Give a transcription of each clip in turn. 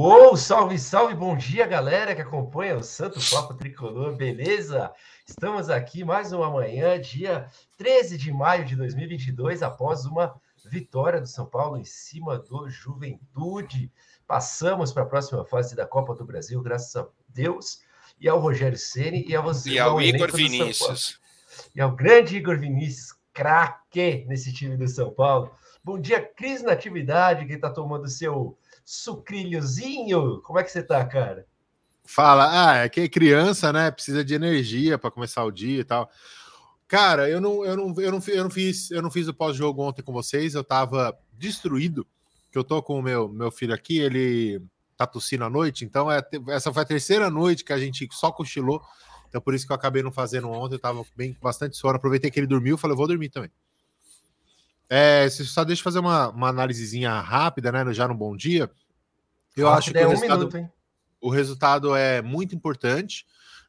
Uou, salve, salve, bom dia, galera que acompanha o Santo Papo Tricolor, beleza? Estamos aqui mais uma manhã, dia 13 de maio de 2022, após uma vitória do São Paulo em cima do Juventude. Passamos para a próxima fase da Copa do Brasil, graças a Deus, e ao Rogério Ceni e a você. E ao Igor Vinícius. E ao grande Igor Vinícius, craque nesse time do São Paulo. Bom dia, Cris Natividade, que está tomando seu sucrilhozinho. Como é que você tá, cara? Fala, ah, é que é criança, né? Precisa de energia para começar o dia e tal. Cara, eu não, eu não, eu não, eu não fiz, eu não fiz o pós-jogo ontem com vocês. Eu tava destruído. Que eu tô com o meu, meu filho aqui, ele tá tossindo à noite. Então é, essa foi a terceira noite que a gente só cochilou. Então por isso que eu acabei não fazendo ontem. Eu tava bem bastante sono. Aproveitei que ele dormiu, falei, vou dormir também. É, só deixa eu fazer uma, uma análisezinha rápida, né? Já no bom dia. Eu acho que é o, resultado, minuto, o resultado é muito importante.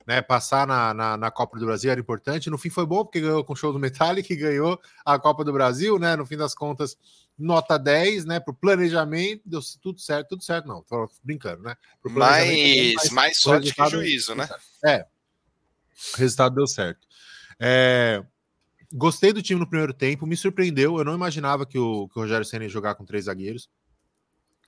Né, passar na, na, na, Copa do Brasil era importante. No fim foi bom, porque ganhou com o show do Metallic, ganhou a Copa do Brasil, né? No fim das contas, nota 10, né? Para o planejamento, deu tudo certo, tudo certo, não, tô brincando, né? Mas mais sorte que juízo, né? É. O resultado deu certo. É, Gostei do time no primeiro tempo, me surpreendeu. Eu não imaginava que o, que o Rogério Senna ia jogar com três zagueiros.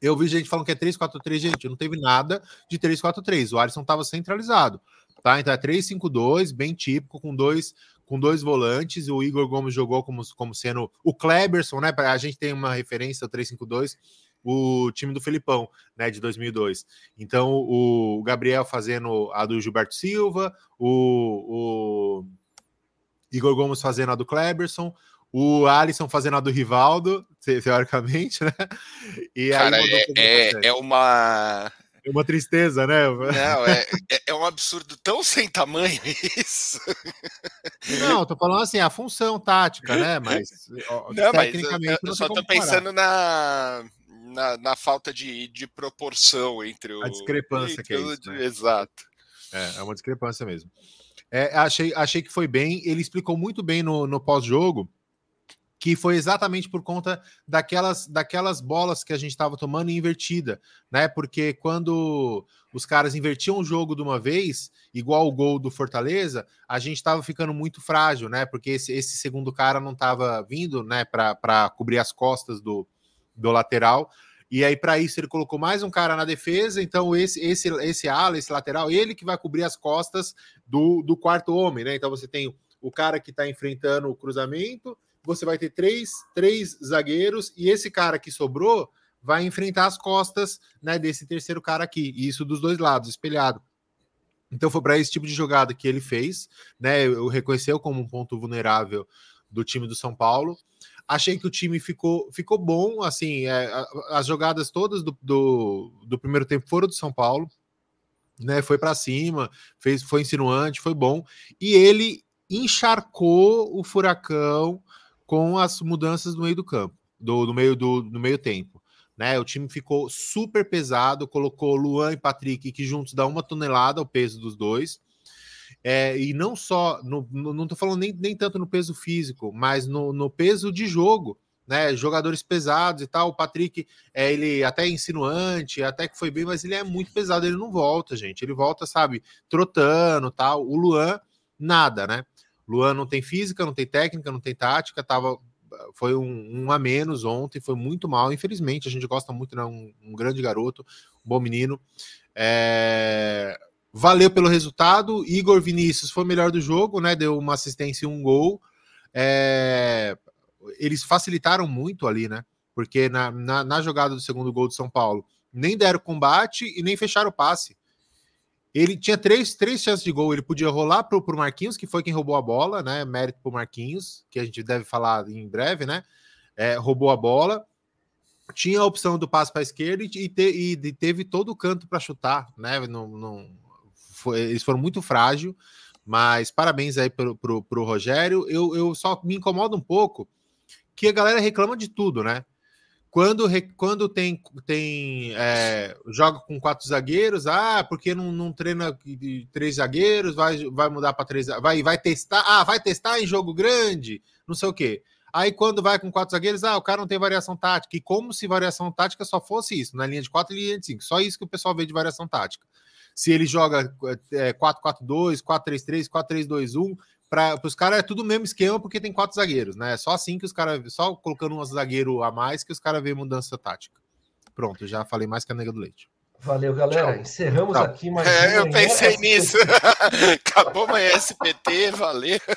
Eu vi gente falando que é 3-4-3, gente. Não teve nada de 3-4-3. O Alisson estava centralizado. Tá? Então é 3-5-2, bem típico, com dois com dois volantes. O Igor Gomes jogou como, como sendo o Kleberson, né? A gente tem uma referência, o 3-5-2, o time do Felipão, né? De 2002. Então o Gabriel fazendo a do Gilberto Silva, o, o Igor Gomes fazendo a do Kleberson, o Alisson fazendo a do Rivaldo, teoricamente, né? E Cara, é, é, é, uma. É uma tristeza, né? Não, é, é, é um absurdo tão sem tamanho isso. Não, tô falando assim, a função tática, né? Mas, não, tecnicamente. Mas eu, eu só tô pensando na, na, na, falta de, de proporção entre o. A discrepância que é isso, né? Exato. É, é uma discrepância mesmo. É, achei, achei que foi bem. Ele explicou muito bem no, no pós-jogo que foi exatamente por conta daquelas, daquelas bolas que a gente estava tomando invertida, né? Porque quando os caras invertiam o jogo de uma vez, igual o gol do Fortaleza, a gente estava ficando muito frágil, né? Porque esse, esse segundo cara não estava vindo, né, para cobrir as costas do, do lateral. E aí, para isso, ele colocou mais um cara na defesa. Então, esse, esse, esse ala, esse lateral, ele que vai cobrir as costas do, do quarto homem, né? Então, você tem o cara que está enfrentando o cruzamento, você vai ter três, três zagueiros, e esse cara que sobrou vai enfrentar as costas né, desse terceiro cara aqui. E isso dos dois lados, espelhado. Então, foi para esse tipo de jogada que ele fez, né? Eu reconheceu como um ponto vulnerável do time do São Paulo. Achei que o time ficou, ficou bom, assim, é, as jogadas todas do, do, do, primeiro tempo foram do São Paulo, né? Foi para cima, fez, foi insinuante, foi bom. E ele encharcou o furacão com as mudanças no meio do campo, do, do meio do, do meio tempo. Né, o time ficou super pesado, colocou Luan e Patrick, que juntos dá uma tonelada o peso dos dois. É, e não só, no, no, não estou falando nem, nem tanto no peso físico, mas no, no peso de jogo, né? Jogadores pesados e tal. O Patrick, é, ele até é insinuante, até que foi bem, mas ele é muito pesado, ele não volta, gente. Ele volta, sabe, trotando tal. O Luan, nada, né? Luan não tem física, não tem técnica, não tem tática, tava. Foi um, um a menos ontem, foi muito mal. Infelizmente, a gente gosta muito, né? Um, um grande garoto, um bom menino. É, Valeu pelo resultado. Igor Vinícius foi o melhor do jogo, né? Deu uma assistência e um gol. É... Eles facilitaram muito ali, né? Porque na, na, na, jogada do segundo gol de São Paulo, nem deram combate e nem fecharam o passe. Ele tinha três, três chances de gol. Ele podia rolar para o Marquinhos, que foi quem roubou a bola, né? Mérito para o Marquinhos, que a gente deve falar em breve, né? É, roubou a bola tinha a opção do passe para a esquerda e, te, e, teve todo o canto para chutar, né? Não, não, foi, eles foram muito frágil, mas parabéns aí pro, pro Rogério. Eu, eu só me incomodo um pouco que a galera reclama de tudo, né? Quando, quando tem, tem é, joga com quatro zagueiros, ah, porque não, não treina três zagueiros, vai, vai mudar para três, vai, vai testar, ah, vai testar em jogo grande, não sei o quê. Aí quando vai com quatro zagueiros, ah, o cara não tem variação tática. E como se variação tática só fosse isso, na linha de quatro e linha de cinco. Só isso que o pessoal vê de variação tática. Se ele joga é, 4-4-2, 4-3-3, 4-3-2-1, para os caras é tudo o mesmo esquema porque tem quatro zagueiros, né? É só assim que os caras, só colocando um zagueiro a mais que os caras veem mudança tática. Pronto, já falei mais que a nega do leite. Valeu, galera. Tchau. Encerramos Tchau. aqui mais é, Eu pensei nisso. Acabou amanhã SPT, valeu.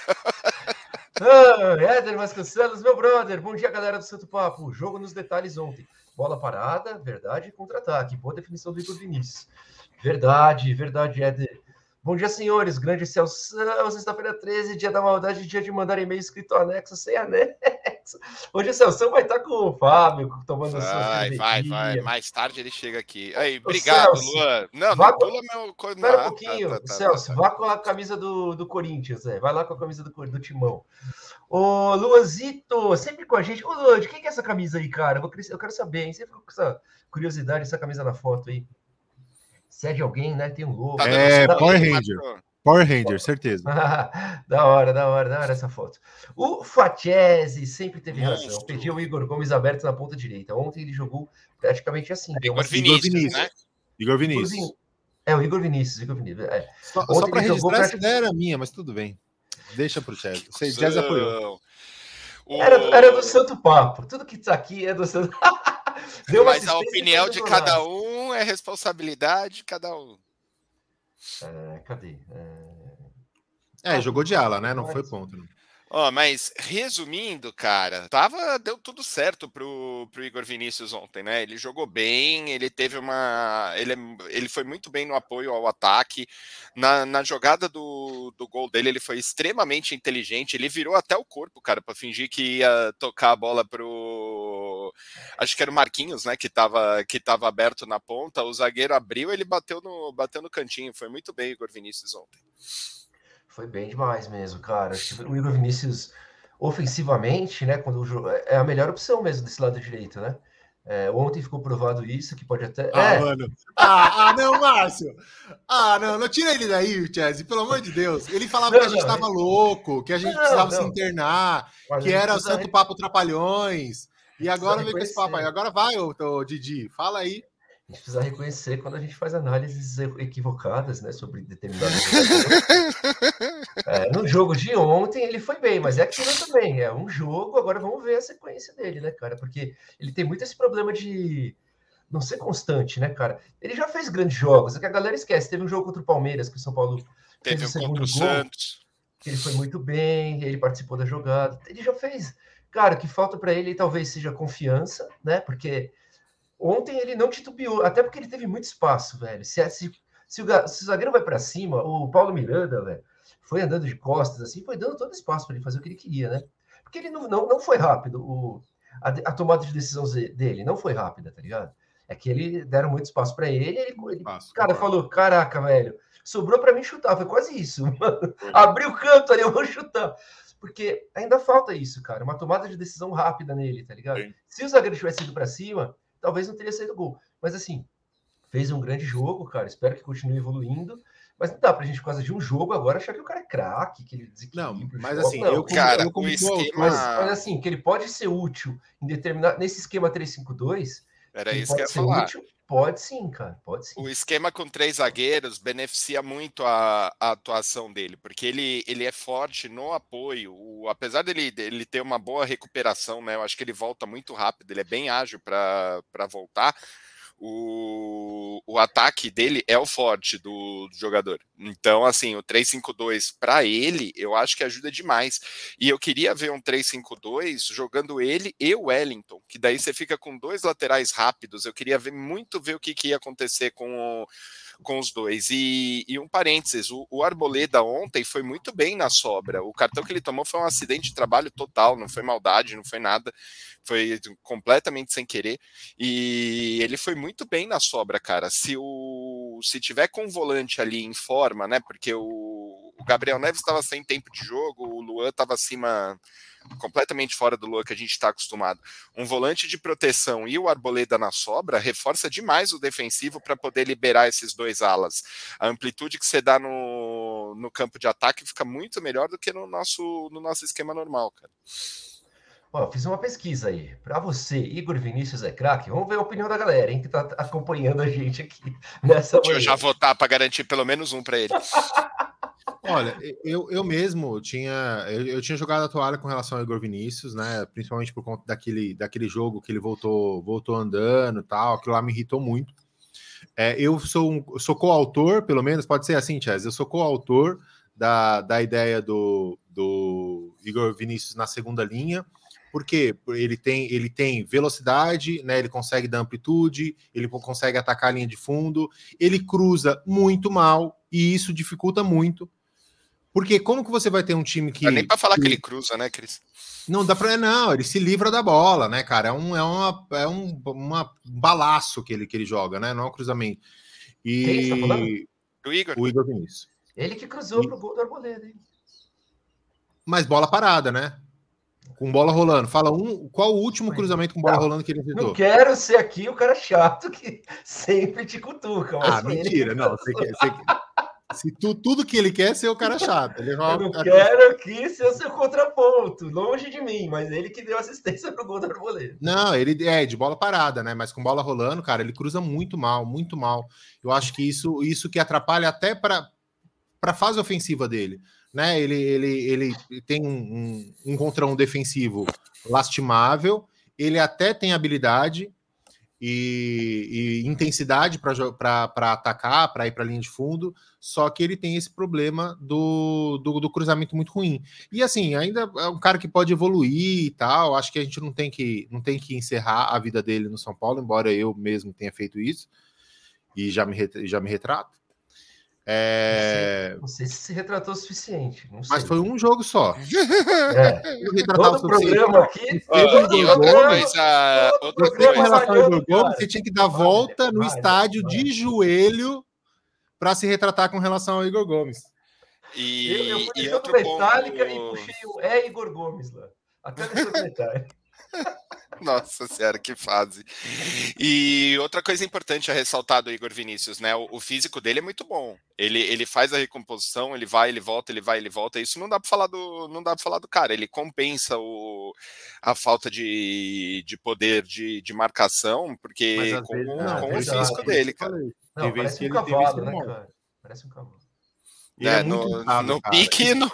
Ah, Éder Vasconcelos, meu brother. Bom dia, galera do Santo Papo. Jogo nos detalhes ontem. Bola parada, verdade, contra-ataque. Boa definição do Igor Vinícius. Verdade, verdade, Éder. Bom dia, senhores. Grande Celso. Sexta-feira 13, dia da maldade, dia de mandar e-mail escrito anexo sem anexo. Hoje o vai estar com o Fábio, tomando Vai, vai, vai. Mais tarde ele chega aqui. Aí, obrigado, Celso, Luan. Não, não pula meu. Espera um pouquinho, tá, tá, tá, Celso. Tá, vá com a camisa do, do Corinthians, é. Vai lá com a camisa do, do Timão. Ô, Luanzito, sempre com a gente. Ô, Luan, de quem que é essa camisa aí, cara? Eu, quero saber, hein? Ficou com essa curiosidade, essa camisa na foto aí. Se é de alguém, né? Tem um logo. Tá é, Power Ranger. Power Ranger, certeza. da hora, da hora, da hora essa foto. O Fatiese sempre teve Monstro. razão. Pediu o Igor Gomes aberto na ponta direita. Ontem ele jogou praticamente assim. É, Igor, Vinícius, Igor Vinícius, né? Igor Vinícius. É, o Igor Vinícius, Igor Vinícius. É. Só, só para registrar, praticamente... essa ideia era minha, mas tudo bem. Deixa pro Chelsea. O Chelsea apoiou. Era, era do Santo Papo. Tudo que tá aqui é do Santo Mas a opinião de cada um é responsabilidade de cada um. É, cadê? É... é, jogou de ala, né? Não foi ponto. Não. Ó, oh, mas resumindo, cara, tava, deu tudo certo pro, pro Igor Vinícius ontem, né? Ele jogou bem, ele teve uma. Ele, ele foi muito bem no apoio ao ataque. Na, na jogada do, do gol dele, ele foi extremamente inteligente. Ele virou até o corpo, cara, para fingir que ia tocar a bola pro. Acho que era o Marquinhos, né? Que tava, que tava aberto na ponta. O zagueiro abriu, ele bateu no, bateu no cantinho. Foi muito bem, Igor Vinícius, ontem. Foi bem demais mesmo, cara. O Igor Vinícius, ofensivamente, né? Quando o jogo, é, a melhor opção mesmo desse lado direito, né? É, ontem ficou provado isso, que pode até. Ah, é. mano. Ah, ah, não, Márcio. Ah, não, não tira ele daí, Chelsea, pelo amor de Deus. Ele falava não, que a gente estava louco, que a gente não, precisava não. se internar, Mas que era o Santo Papo Trapalhões. E agora vem com esse papo aí. Agora vai, ô, ô Didi, fala aí a gente precisa reconhecer quando a gente faz análises equivocadas, né, sobre determinados. é, no jogo de ontem ele foi bem, mas é aquilo também. É um jogo, agora vamos ver a sequência dele, né, cara? Porque ele tem muito esse problema de não ser constante, né, cara? Ele já fez grandes jogos, é que a galera esquece. Teve um jogo contra o Palmeiras que o São Paulo Teve fez o segundo gol. Santos. Ele foi muito bem, ele participou da jogada. Ele já fez. Cara, o que falta para ele talvez seja confiança, né? Porque Ontem ele não titubeou, até porque ele teve muito espaço, velho. Se, se, se, o, se o zagueiro vai para cima, o Paulo Miranda, velho, foi andando de costas, assim, foi dando todo espaço para ele fazer o que ele queria, né? Porque ele não, não, não foi rápido, o, a, a tomada de decisão dele não foi rápida, tá ligado? É que ele deram muito espaço para ele, ele, ele espaço, cara, falou: caraca, velho, sobrou para mim chutar, foi quase isso. Abriu o canto ali, eu vou chutar. Porque ainda falta isso, cara, uma tomada de decisão rápida nele, tá ligado? Sim. Se o zagueiro tivesse ido para cima, talvez não teria saído gol. Mas assim, fez um grande jogo, cara. Espero que continue evoluindo. Mas não dá pra gente, por causa de um jogo, agora achar que o cara é craque, que ele Não, mas assim, não. eu, cara, eu como esquema... mas, mas, assim, que ele pode ser útil em determinado. Nesse esquema 3-5-2. Era isso que eu ia falar. Útil, pode sim, cara. Pode sim. O esquema com três zagueiros beneficia muito a, a atuação dele, porque ele, ele é forte no apoio. O, apesar dele, dele ter uma boa recuperação, né? Eu acho que ele volta muito rápido, ele é bem ágil para voltar o, o ataque dele é o forte do, do jogador. Então, assim, o 3-5-2 para ele, eu acho que ajuda demais. E eu queria ver um 3-5-2 jogando ele e o Wellington, que daí você fica com dois laterais rápidos. Eu queria ver muito ver o que, que ia acontecer com o com os dois. E, e um parênteses: o, o, Arboleda ontem foi muito bem na sobra. O cartão que ele tomou foi um acidente de trabalho total, não foi maldade, não foi nada, foi completamente sem querer. E ele foi muito bem na sobra, cara. Se o se tiver com o volante ali em forma, né? Porque o, o Gabriel Neves estava sem tempo de jogo, o Luan estava acima completamente fora do Lua que a gente está acostumado. Um volante de proteção e o Arboleda na sobra reforça demais o defensivo para poder liberar esses dois alas. A amplitude que você dá no, no campo de ataque fica muito melhor do que no nosso, no nosso esquema normal, cara. Ó, fiz uma pesquisa aí. Para você, Igor Vinícius é craque? Vamos ver a opinião da galera, hein, que tá acompanhando a gente aqui nessa Deixa eu já votar para garantir pelo menos um para ele. Olha, eu, eu mesmo tinha eu, eu, tinha jogado a toalha com relação ao Igor Vinícius, né? Principalmente por conta daquele, daquele jogo que ele voltou voltou andando tal, aquilo lá me irritou muito. É, eu sou um, sou coautor, pelo menos, pode ser assim, Chaz, eu sou coautor da, da ideia do, do Igor Vinícius na segunda linha porque ele tem, ele tem velocidade, né? Ele consegue dar amplitude, ele consegue atacar a linha de fundo, ele cruza muito mal e isso dificulta muito. Porque como que você vai ter um time que. Não nem para falar que... que ele cruza, né, Cris? Não dá para não, ele se livra da bola, né, cara? É um é uma é um uma balaço que ele que ele joga, né? Não é um cruzamento. E tá o Igor. O Igor Vinícius. Ele que cruzou e... pro gol do Arboleda, hein? Mas bola parada, né? Com bola rolando. Fala um, qual o último cruzamento com bola não, rolando que ele fez? Não quero ser aqui o cara chato que sempre te cutuca. ah, mentira, ele... não. Você quer, você Se tu, tudo que ele quer é ser o cara chato. Ele eu não quero aqui ser o seu contraponto, longe de mim, mas ele que deu assistência pro gol do Arboleda. Não, ele é de bola parada, né? Mas com bola rolando, cara, ele cruza muito mal, muito mal. Eu acho que isso, isso que atrapalha até para a fase ofensiva dele né? Ele, ele, ele tem um, um, um contra um defensivo lastimável, ele até tem habilidade e, e intensidade para atacar, para ir para a linha de fundo, só que ele tem esse problema do, do, do, cruzamento muito ruim. E assim, ainda é um cara que pode evoluir e tal. Acho que a gente não tem que, não tem que encerrar a vida dele no São Paulo, embora eu mesmo tenha feito isso e já me, já me retrato. É... Não, sei, não, sei, se se retratou o suficiente. Mas foi um jogo só. É. Todo o programa aqui. você tinha que dar volta no estádio de joelho para se retratar com relação ao Igor Gomes. E, eu, eu fui e outro Metallica ponto... e puxei o É Igor Gomes lá. Até no detalhe. Nossa senhora, que fase. E outra coisa importante a ressaltar do Igor Vinícius, né? O, o, físico dele é muito bom. Ele, ele faz a recomposição, ele vai, ele volta, ele vai, ele volta. Isso não dá para falar do não dá para falar do cara. Ele compensa o, a falta de, de poder de, de marcação, porque com, não, com o físico dele, cara. Não, parece um cavalo, né, cara? Parece um cavalo. Ele é, é no, instável, no pique no...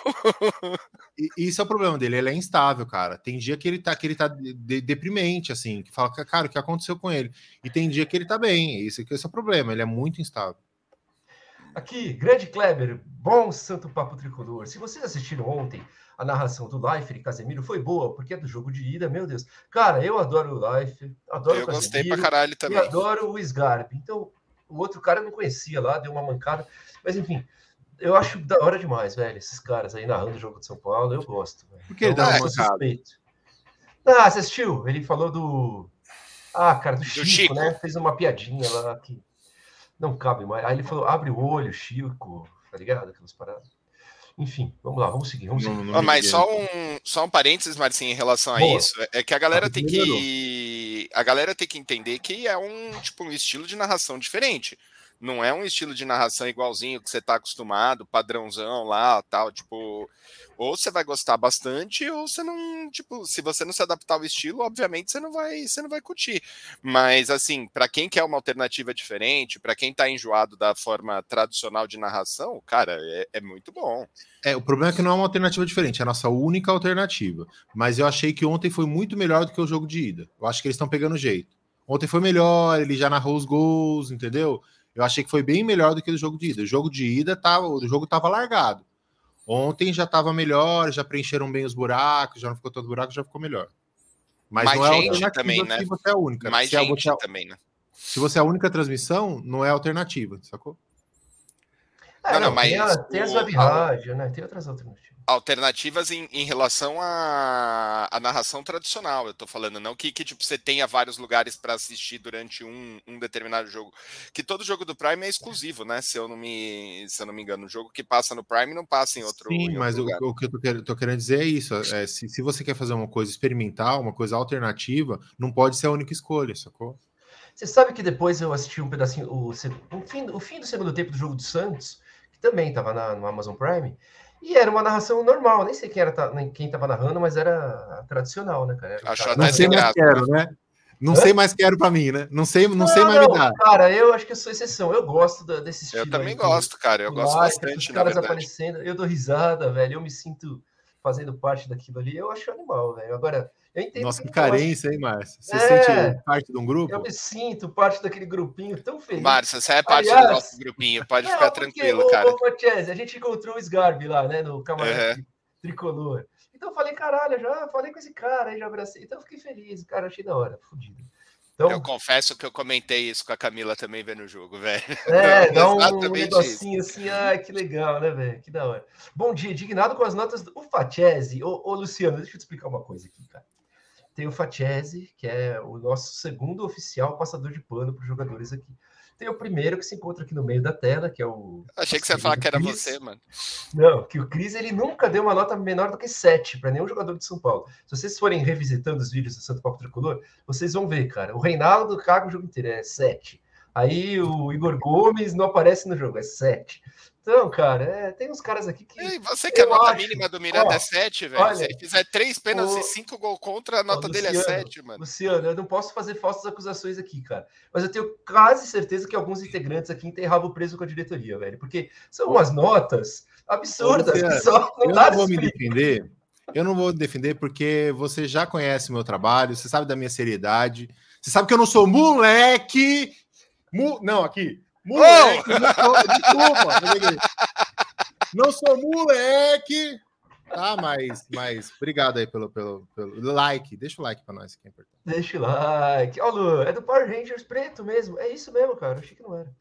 Isso é o problema dele, ele é instável, cara. Tem dia que ele tá, que ele tá de, deprimente, assim, que fala, cara, o que aconteceu com ele? E tem dia que ele tá bem. Esse, esse é o problema, ele é muito instável. Aqui, grande Kleber, bom santo papo tricolor. Se vocês assistiram ontem a narração do Life de Casemiro, foi boa, porque é do jogo de ida, meu Deus. Cara, eu adoro o Life, adoro eu o Casemiro. Eu gostei pra caralho também. E adoro o Sgarp. Então, o outro cara eu não conhecia lá, deu uma mancada. Mas enfim, eu acho da hora demais, velho. Esses caras aí narrando o jogo de São Paulo, eu gosto. Velho. Por que ele dá suspeito. Ah, você assistiu? Ele falou do. Ah, cara, do, do Chico, Chico, né? Fez uma piadinha lá que não cabe mais. Aí ele falou: abre o olho, Chico, tá ligado? Aquelas paradas. Enfim, vamos lá, vamos seguir. Vamos seguir. Não, não mas só um, só um parênteses, Marcinho, em relação a Boa. isso, é que a galera tem que. A galera tem que entender que é um tipo um estilo de narração diferente não é um estilo de narração igualzinho que você está acostumado, padrãozão lá, tal, tipo, ou você vai gostar bastante ou você não, tipo, se você não se adaptar ao estilo, obviamente você não vai, você não vai curtir. Mas assim, para quem quer uma alternativa diferente, para quem está enjoado da forma tradicional de narração, cara, é, é, muito bom. É, o problema é que não é uma alternativa diferente, é a nossa única alternativa. Mas eu achei que ontem foi muito melhor do que o jogo de ida. Eu acho que eles estão pegando jeito. Ontem foi melhor, ele já narrou os gols, entendeu? Eu achei que foi bem melhor do que o jogo de ida. O jogo de ida tava, o jogo estava largado. Ontem já estava melhor, já preencheram bem os buracos, já não ficou todo buraco, já ficou melhor. Mas Mais não é gente também, né? Se você é a única. Mais se gente é, também, né? Se você é a única transmissão, não é alternativa, sacou? É, não, não, mas tem, a, tem as web rádio, né? Tem outras alternativas alternativas em, em relação à, à narração tradicional. Eu tô falando, não que, que tipo, você tenha vários lugares para assistir durante um, um determinado jogo. Que todo jogo do Prime é exclusivo, né? Se eu não me, se eu não me engano. O jogo que passa no Prime não passa em outro Sim, em mas outro o, o, que eu tô querendo, tô querendo, dizer é isso. É, se, se você quer fazer uma coisa experimental, uma coisa alternativa, não pode ser a única escolha, sacou? Você sabe que depois eu assisti um pedacinho, o, o, fim, o fim do segundo tempo do jogo do Santos, que também estava no Amazon Prime, E era uma narração normal, nem sei quem era quem estava narrando, mas era tradicional, né, cara? cara não sei mais quero, né? Não Hã? sei mais quero para mim, né? Não sei, não, não sei mais não, me dar. Cara, eu acho que eu sou exceção. Eu gosto desse estilo. Eu também aí, gosto, cara. Eu gosto bastante, os caras aparecendo. Eu dou risada, velho. Eu me sinto fazendo parte daquilo ali. Eu acho animal, velho. Agora, eu entendo. Nossa, que carência, acho... hein, Márcio? Você é, sente parte de um grupo? Eu me sinto parte daquele grupinho tão feliz. Márcio, você é parte Aliás, do nosso grupinho, pode não, ficar tranquilo, cara. Ô, a gente encontrou o Sgarbi lá, né, no camarote uhum. tricolor. Então eu falei, caralho, já falei com esse cara aí, já abracei. Então eu fiquei feliz, cara, achei da hora, fodido. Então, eu confesso que eu comentei isso com a Camila também vendo o jogo, velho. É, dá um negocinho isso. assim, ai, que legal, né, velho? Que da hora. Bom dia, indignado com as notas do Fatese. Ô, ô, Luciano, deixa eu te explicar uma coisa aqui, cara tem o Fatiese, que é o nosso segundo oficial passador de pano para os jogadores aqui. Tem o primeiro que se encontra aqui no meio da tela, que é o. Achei que você ia falar que era Chris. você, mano. Não, que o Cris ele nunca deu uma nota menor do que 7 para nenhum jogador de São Paulo. Se vocês forem revisitando os vídeos do Santo Paulo Tricolor, vocês vão ver, cara. O Reinaldo caga o jogo inteiro, é 7. Aí o Igor Gomes não aparece no jogo, é 7. Então, cara, é, tem uns caras aqui que. E você que a nota acho, mínima do Miranda ó, é 7, velho. Olha, Se ele fizer 3 penas o, e 5 gol contra, a nota ó, dele é 7, mano. Luciano, eu não posso fazer falsas acusações aqui, cara. Mas eu tenho quase certeza que alguns integrantes aqui rabo preso com a diretoria, velho. Porque são umas notas absurdas Luciano, que só não Eu não vou me defender. Eu não vou defender porque você já conhece meu trabalho, você sabe da minha seriedade. Você sabe que eu não sou moleque. Mu... Não, aqui. Moleque, oh! desculpa. Não sou moleque. Tá, mas, mas obrigado aí pelo, pelo, pelo like. Deixa o like para nós, que é importante. Deixa o like. Ó, Lu, é do Power Rangers preto mesmo. É isso mesmo, cara. achei que não era.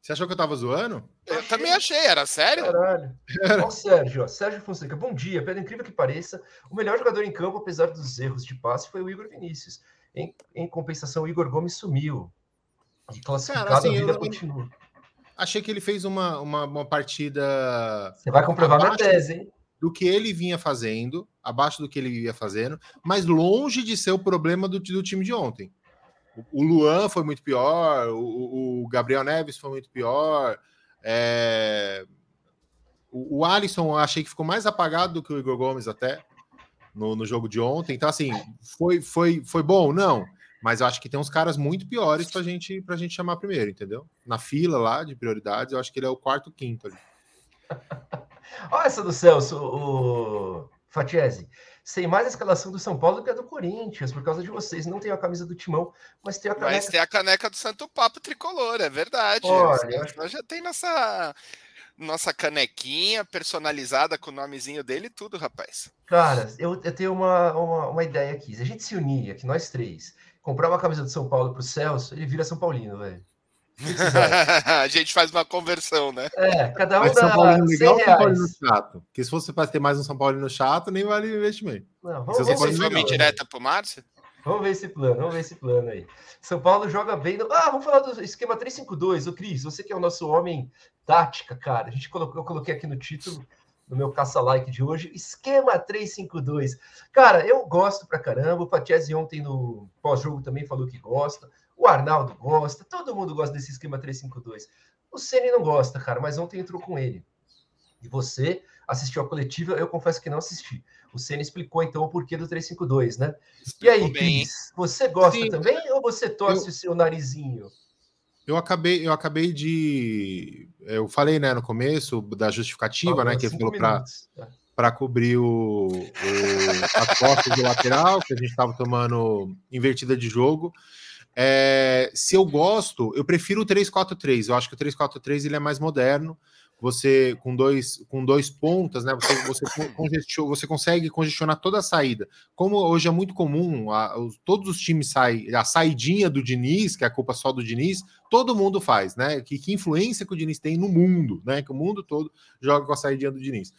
Você achou que eu tava zoando? Eu achei. também achei, era sério? Caralho. Ó, o Sérgio, ó, Sérgio Fonseca. Bom dia, pelo incrível que pareça, o melhor jogador em campo, apesar dos erros de passe, foi o Igor Vinícius. Em, em compensação, o Igor Gomes sumiu. Classificado, Cara, assim, a vida eu, continua. Achei que ele fez uma, uma, uma partida. Você vai comprovar minha tese, hein? Do que ele vinha fazendo, abaixo do que ele vinha fazendo, mas longe de ser o problema do, do time de ontem. O, Luan foi muito pior, o, o Gabriel Neves foi muito pior. É... O, o Alisson achei que ficou mais apagado do que o Igor Gomes até no, no jogo de ontem. Então, assim, foi, foi, foi bom? Não. Mas eu acho que tem uns caras muito piores pra gente, pra gente chamar primeiro, entendeu? Na fila lá de prioridades, eu acho que ele é o quarto, quinto ali. Olha essa do Celso, o Fatiese. Sem mais a escalação do São Paulo do que a do Corinthians, por causa de vocês. Não tem a camisa do Timão, mas tem a caneca. Mas tem a caneca do Santo Papo Tricolor, é verdade. Olha, nós já tem nossa, nossa canequinha personalizada com o nomezinho dele e tudo, rapaz. Cara, eu, eu tenho uma, uma, uma ideia aqui. Se a gente se unir aqui, nós três, comprar uma camisa do São Paulo pro Celso, ele vira São Paulino, velho. a gente faz uma conversão, né? É, cada um Mas dá São Paulino legal São Paulino chato? Porque se fosse para ter mais um São Paulino chato, nem vale o investimento. Não, vamos ver se foi direta pro Márcio? Vamos ver esse plano, vamos ver esse plano aí. São Paulo joga bem. No... Ah, vamos falar do esquema 352. O Cris, você que é o nosso homem tática, cara. A gente colocou, eu coloquei aqui no título no meu caça-like de hoje, esquema 352. Cara, eu gosto pra caramba. O Patiesi ontem no pós-jogo também falou que gosta. O Arnaldo gosta. Todo mundo gosta desse esquema 352. O Ceni não gosta, cara, mas ontem entrou com ele. E você assistiu a coletiva? Eu confesso que não assisti. O Ceni explicou então o porquê do 352, né? Explicou e aí, Cris, você gosta Sim, também ou você torce eu... o seu narizinho? Eu acabei, eu acabei de. Eu falei, né, no começo da justificativa, né, que ele falou para é. cobrir o, o, as costas do lateral, que a gente estava tomando invertida de jogo. É, se eu gosto, eu prefiro o 3-4-3. Eu acho que o 3-4-3 ele é mais moderno você com dois com dois pontas, né? Você, você, você consegue congestionar toda a saída. Como hoje é muito comum, a, os, todos os times saem, a saidinha do Diniz, que é a culpa só do Diniz, todo mundo faz, né? Que, que influência que o Diniz tem no mundo, né? Que o mundo todo joga com a saidinha do Diniz.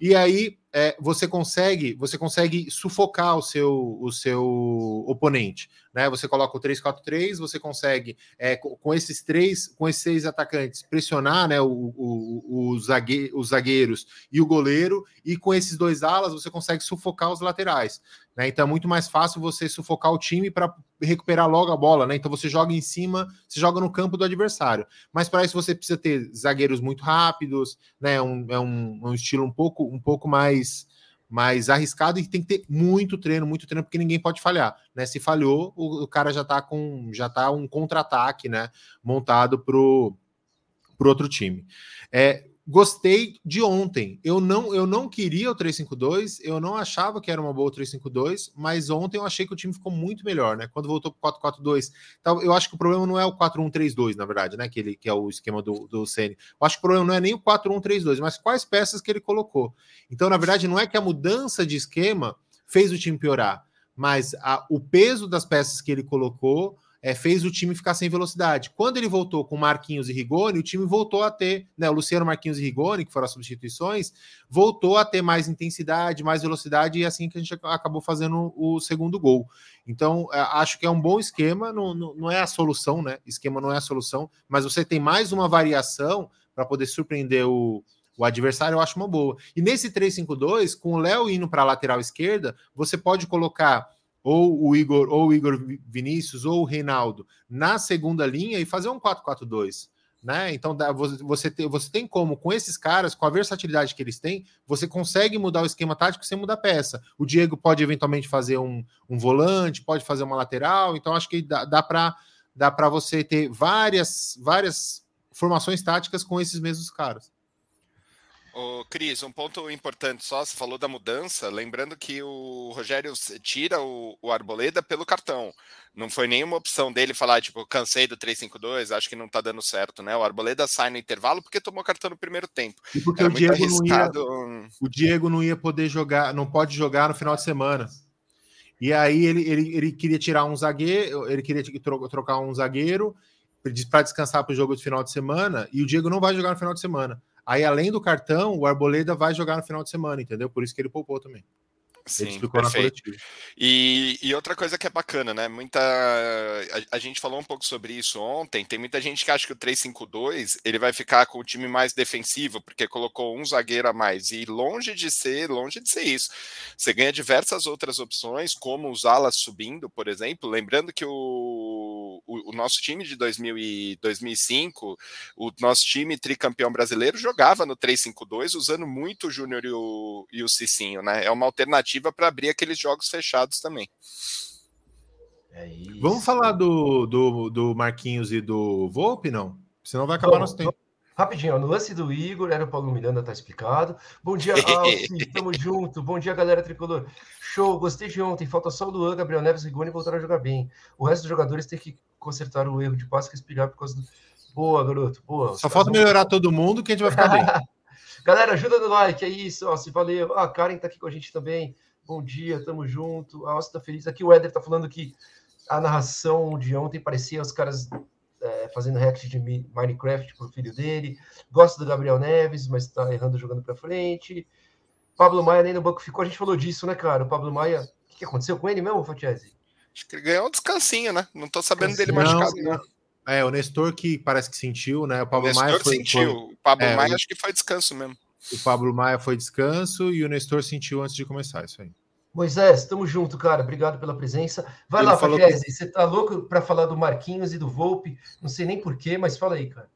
E aí é, você consegue você consegue sufocar o seu o seu oponente, né? Você coloca o 3-4-3, você consegue é, com, com, esses três, com esses seis atacantes pressionar, né? O, o, o zague, os zagueiros e o goleiro, e com esses dois alas você consegue sufocar os laterais. Né? Então é muito mais fácil você sufocar o time para recuperar logo a bola, né? Então você joga em cima, você joga no campo do adversário. Mas para isso você precisa ter zagueiros muito rápidos, né? Um, é um, um estilo um pouco, um pouco mais mais arriscado e tem que ter muito treino, muito treino, porque ninguém pode falhar, né? Se falhou, o, o cara já tá com já tá um contra-ataque, né, montado pro pro outro time. É, Gostei de ontem. Eu não, eu não queria o 352, eu não achava que era uma boa 352, mas ontem eu achei que o time ficou muito melhor, né? Quando voltou para 442. Então, eu acho que o problema não é o 4132, na verdade, né? Que, ele, que é o esquema do, do CN. Eu acho que o problema não é nem o 4132, mas quais peças que ele colocou. Então, na verdade, não é que a mudança de esquema fez o time piorar, mas a, o peso das peças que ele colocou é, fez o time ficar sem velocidade. Quando ele voltou com Marquinhos e Rigoni, o time voltou a ter, né, o Luciano Marquinhos e Rigoni, que foram as substituições, voltou a ter mais intensidade, mais velocidade, e é assim que a gente acabou fazendo o segundo gol. Então, é, acho que é um bom esquema, não, não, não é a solução, né? Esquema não é a solução, mas você tem mais uma variação para poder surpreender o, o adversário, eu acho uma boa. E nesse 3-5-2, com o Léo indo para a lateral esquerda, você pode colocar ou o Igor, ou o Igor Vinícius, ou o Reinaldo na segunda linha e fazer um 4-4-2. Né? Então você tem, você tem como, com esses caras, com a versatilidade que eles têm, você consegue mudar o esquema tático sem mudar peça. O Diego pode eventualmente fazer um, um volante, pode fazer uma lateral, então acho que dá, dá para dá você ter várias, várias formações táticas com esses mesmos caras. Ô, Cris, um ponto importante só, você falou da mudança, lembrando que o Rogério tira o, o Arboleda pelo cartão. Não foi nenhuma opção dele falar, tipo, cansei do 3-5-2, acho que não tá dando certo, né? O Arboleda sai no intervalo porque tomou cartão no primeiro tempo. E porque o Diego, arriscado... não ia, o Diego não ia poder jogar, não pode jogar no final de semana. E aí ele, ele, ele queria tirar um zagueiro, ele queria trocar um zagueiro para descansar para o jogo do final de semana, e o Diego não vai jogar no final de semana. Aí, além do cartão, o Arboleda vai jogar no final de semana, entendeu? Por isso que ele poupou também. Sim, perfeito. E, e, outra coisa que é bacana, né? Muita. A, a, gente falou um pouco sobre isso ontem. Tem muita gente que acha que o 3-5-2 ele vai ficar com o time mais defensivo, porque colocou um zagueiro a mais. E longe de ser, longe de ser isso. Você ganha diversas outras opções, como os alas subindo, por exemplo. Lembrando que o, o, o nosso time de 2000 e 2005, o nosso time tricampeão brasileiro, jogava no 3-5-2, usando muito o Júnior e o, e o Cicinho, né? É uma alternativa alternativa para abrir aqueles jogos fechados também. É Vamos falar do, do, do, Marquinhos e do Volpe, não? Senão vai acabar Bom, nosso tempo. Rapidinho, no lance do Igor, era o Paulo Miranda, tá explicado. Bom dia, Alci, tamo junto. Bom dia, galera tricolor. Show, gostei de ontem. Falta só o Luan, Gabriel Neves e Goni voltaram a jogar bem. O resto dos jogadores tem que consertar o erro de passe que explicar por causa do. Boa, garoto, boa. Só falta melhorar todo mundo que a gente vai ficar bem. Galera, ajuda no like, é isso. Se valeu. Ah, a Karen tá aqui com a gente também. Bom dia, tamo junto. A Alça tá feliz. Aqui o Éder tá falando que a narração de ontem parecia os caras é, fazendo react de Minecraft pro filho dele. Gosta do Gabriel Neves, mas tá errando jogando para frente. Pablo Maia nem no banco ficou. A gente falou disso, né, cara? O Pablo Maia. O que, que aconteceu com ele mesmo, Fatiese? Acho que ele ganhou um descansinho, né? Não tô sabendo dele machucado, não. É, o Nestor que parece que sentiu, né? O Pablo o Maia foi, sentiu. Foi... O Pablo é, Maia acho que foi descanso mesmo. O Pablo Maia foi descanso e o Nestor sentiu antes de começar, isso aí. Moisés, tamo junto, cara. Obrigado pela presença. Vai Ele lá, Fatiese. Que... Você tá louco para falar do Marquinhos e do Volpe? Não sei nem porquê, mas fala aí, cara.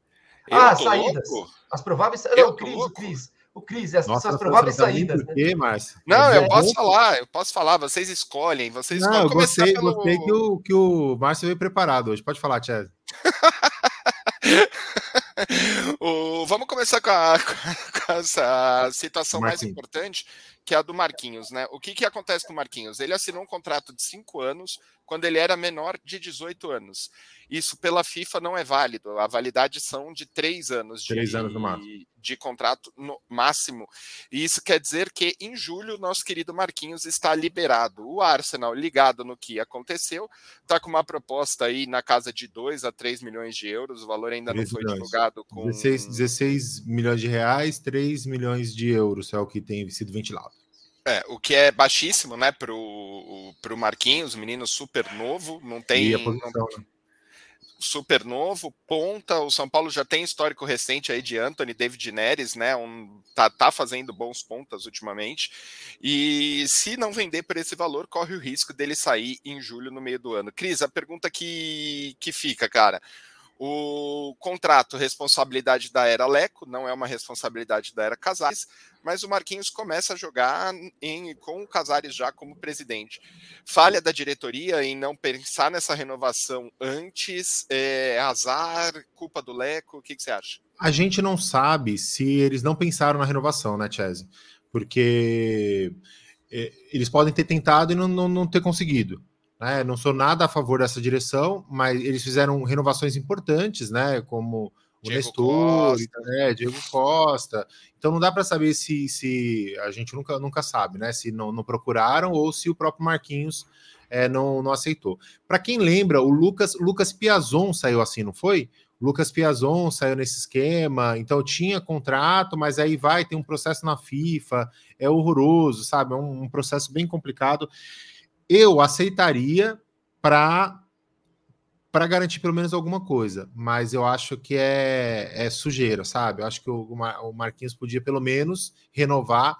Eu ah, saídas. Louco. As prováveis. Não, o Cris, o Cris. O Cris, as, Nossa, as prováveis saídas. Por quê, Márcio? Não, eu é posso falar, eu posso falar, vocês escolhem. Vocês Não, eu gostei, pelo... gostei que o, que o Márcio veio preparado hoje. Pode falar, Tiago. o, vamos começar com, a, com essa situação mais importante, que é a do Marquinhos, né? O que, que acontece com o Marquinhos? Ele assinou um contrato de cinco anos quando ele era menor de 18 anos. Isso pela FIFA não é válido. A validade são de três anos, três de, anos de contrato no máximo. E isso quer dizer que em julho nosso querido Marquinhos está liberado. O Arsenal, ligado no que aconteceu, está com uma proposta aí na casa de 2 a 3 milhões de euros. O valor ainda não foi divulgado. Com... 16, 16 milhões de reais, 3 milhões de euros é o que tem sido ventilado. É, o que é baixíssimo, né, pro, pro Marquinhos, menino super novo, não tem. Posição, não... Né? super novo, ponta. O São Paulo já tem histórico recente aí de Anthony, David Neres, né? Um, tá, tá fazendo bons pontas ultimamente. E se não vender por esse valor, corre o risco dele sair em julho no meio do ano. Cris, a pergunta que, que fica, cara. O contrato, responsabilidade da era Leco, não é uma responsabilidade da era Casares, mas o Marquinhos começa a jogar em, com o Casares já como presidente. Falha da diretoria em não pensar nessa renovação antes, é, azar, culpa do Leco, o que, que você acha? A gente não sabe se eles não pensaram na renovação, né, Chese? Porque é, eles podem ter tentado e não, não, não ter conseguido. Né? Não sou nada a favor dessa direção, mas eles fizeram renovações importantes, né? Como o Diego Nestor. Né? Diego Costa. Então não dá para saber se, se a gente nunca, nunca sabe, né? Se não, não procuraram ou se o próprio Marquinhos é, não, não aceitou. Para quem lembra, o Lucas Lucas Piazon saiu assim, não foi? Lucas Piazon saiu nesse esquema, então tinha contrato, mas aí vai, tem um processo na FIFA, é horroroso, sabe? É um, um processo bem complicado eu aceitaria para para garantir pelo menos alguma coisa, mas eu acho que é, é sujeira, sabe? Eu acho que o, o Marquinhos podia pelo menos renovar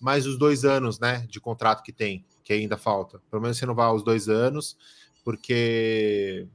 mais os dois anos, né, de contrato que tem, que ainda falta. Pelo menos renovar os dois anos, porque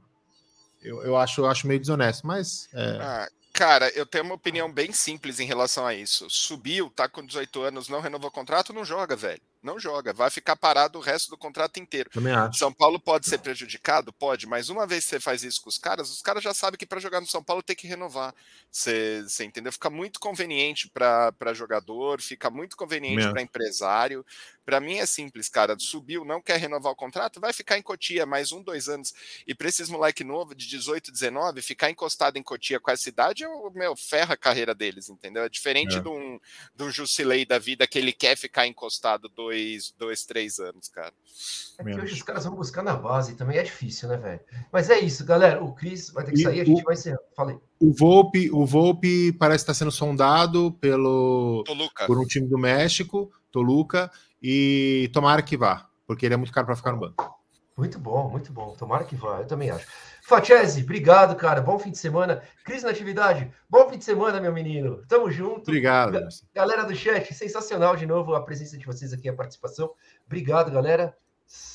eu, eu acho eu acho meio desonesto, mas é... ah, Cara, eu tenho uma opinião bem simples em relação a isso. Subiu, tá com 18 anos, não renovou o contrato, não joga, velho não joga, vai ficar parado o resto do contrato inteiro. São Paulo pode ser prejudicado? Pode, mas uma vez que você faz isso com os caras, os caras já sabem que para jogar no São Paulo tem que renovar. Você, você entendeu? Fica muito conveniente para jogador, fica muito conveniente para empresário. Para mim é simples, cara. Subiu, não quer renovar o contrato, vai ficar em Cotia mais um, dois anos. E para esses moleque novo de 18, 19, ficar encostado em Cotia com essa idade, eu, meu, ferra a carreira deles, entendeu? É diferente é. de um, de um Jusilei da vida que ele quer ficar encostado dois dois, dois, três anos, cara. É que hoje os caras vão buscar na base também, é difícil, né, velho? Mas é isso, galera. O Cris vai ter que sair, e a gente o, vai ser. Falei. O Volpe, o Volpe parece estar sendo sondado pelo Toluca. por um time do México, Toluca, e tomara que vá, porque ele é muito caro para ficar no banco. Muito bom, muito bom. Tomara que vá, eu também acho. Fatiese, obrigado, cara. Bom fim de semana. Cris Natividade, bom fim de semana, meu menino. Tamo junto. Obrigado. Galera do chat, sensacional de novo a presença de vocês aqui, a participação. Obrigado, galera.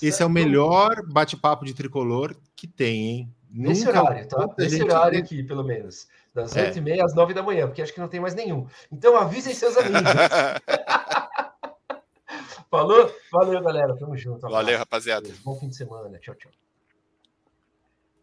Esse é o melhor bate-papo de tricolor que tem, hein? Nesse Nunca horário, tá? Nesse horário aqui, pelo menos. Das é. 8h30 às 9 da manhã, porque acho que não tem mais nenhum. Então avisem seus amigos. Falou? Valeu, galera. Tamo junto. Valeu, rapaziada. Bom fim de semana. Tchau, tchau.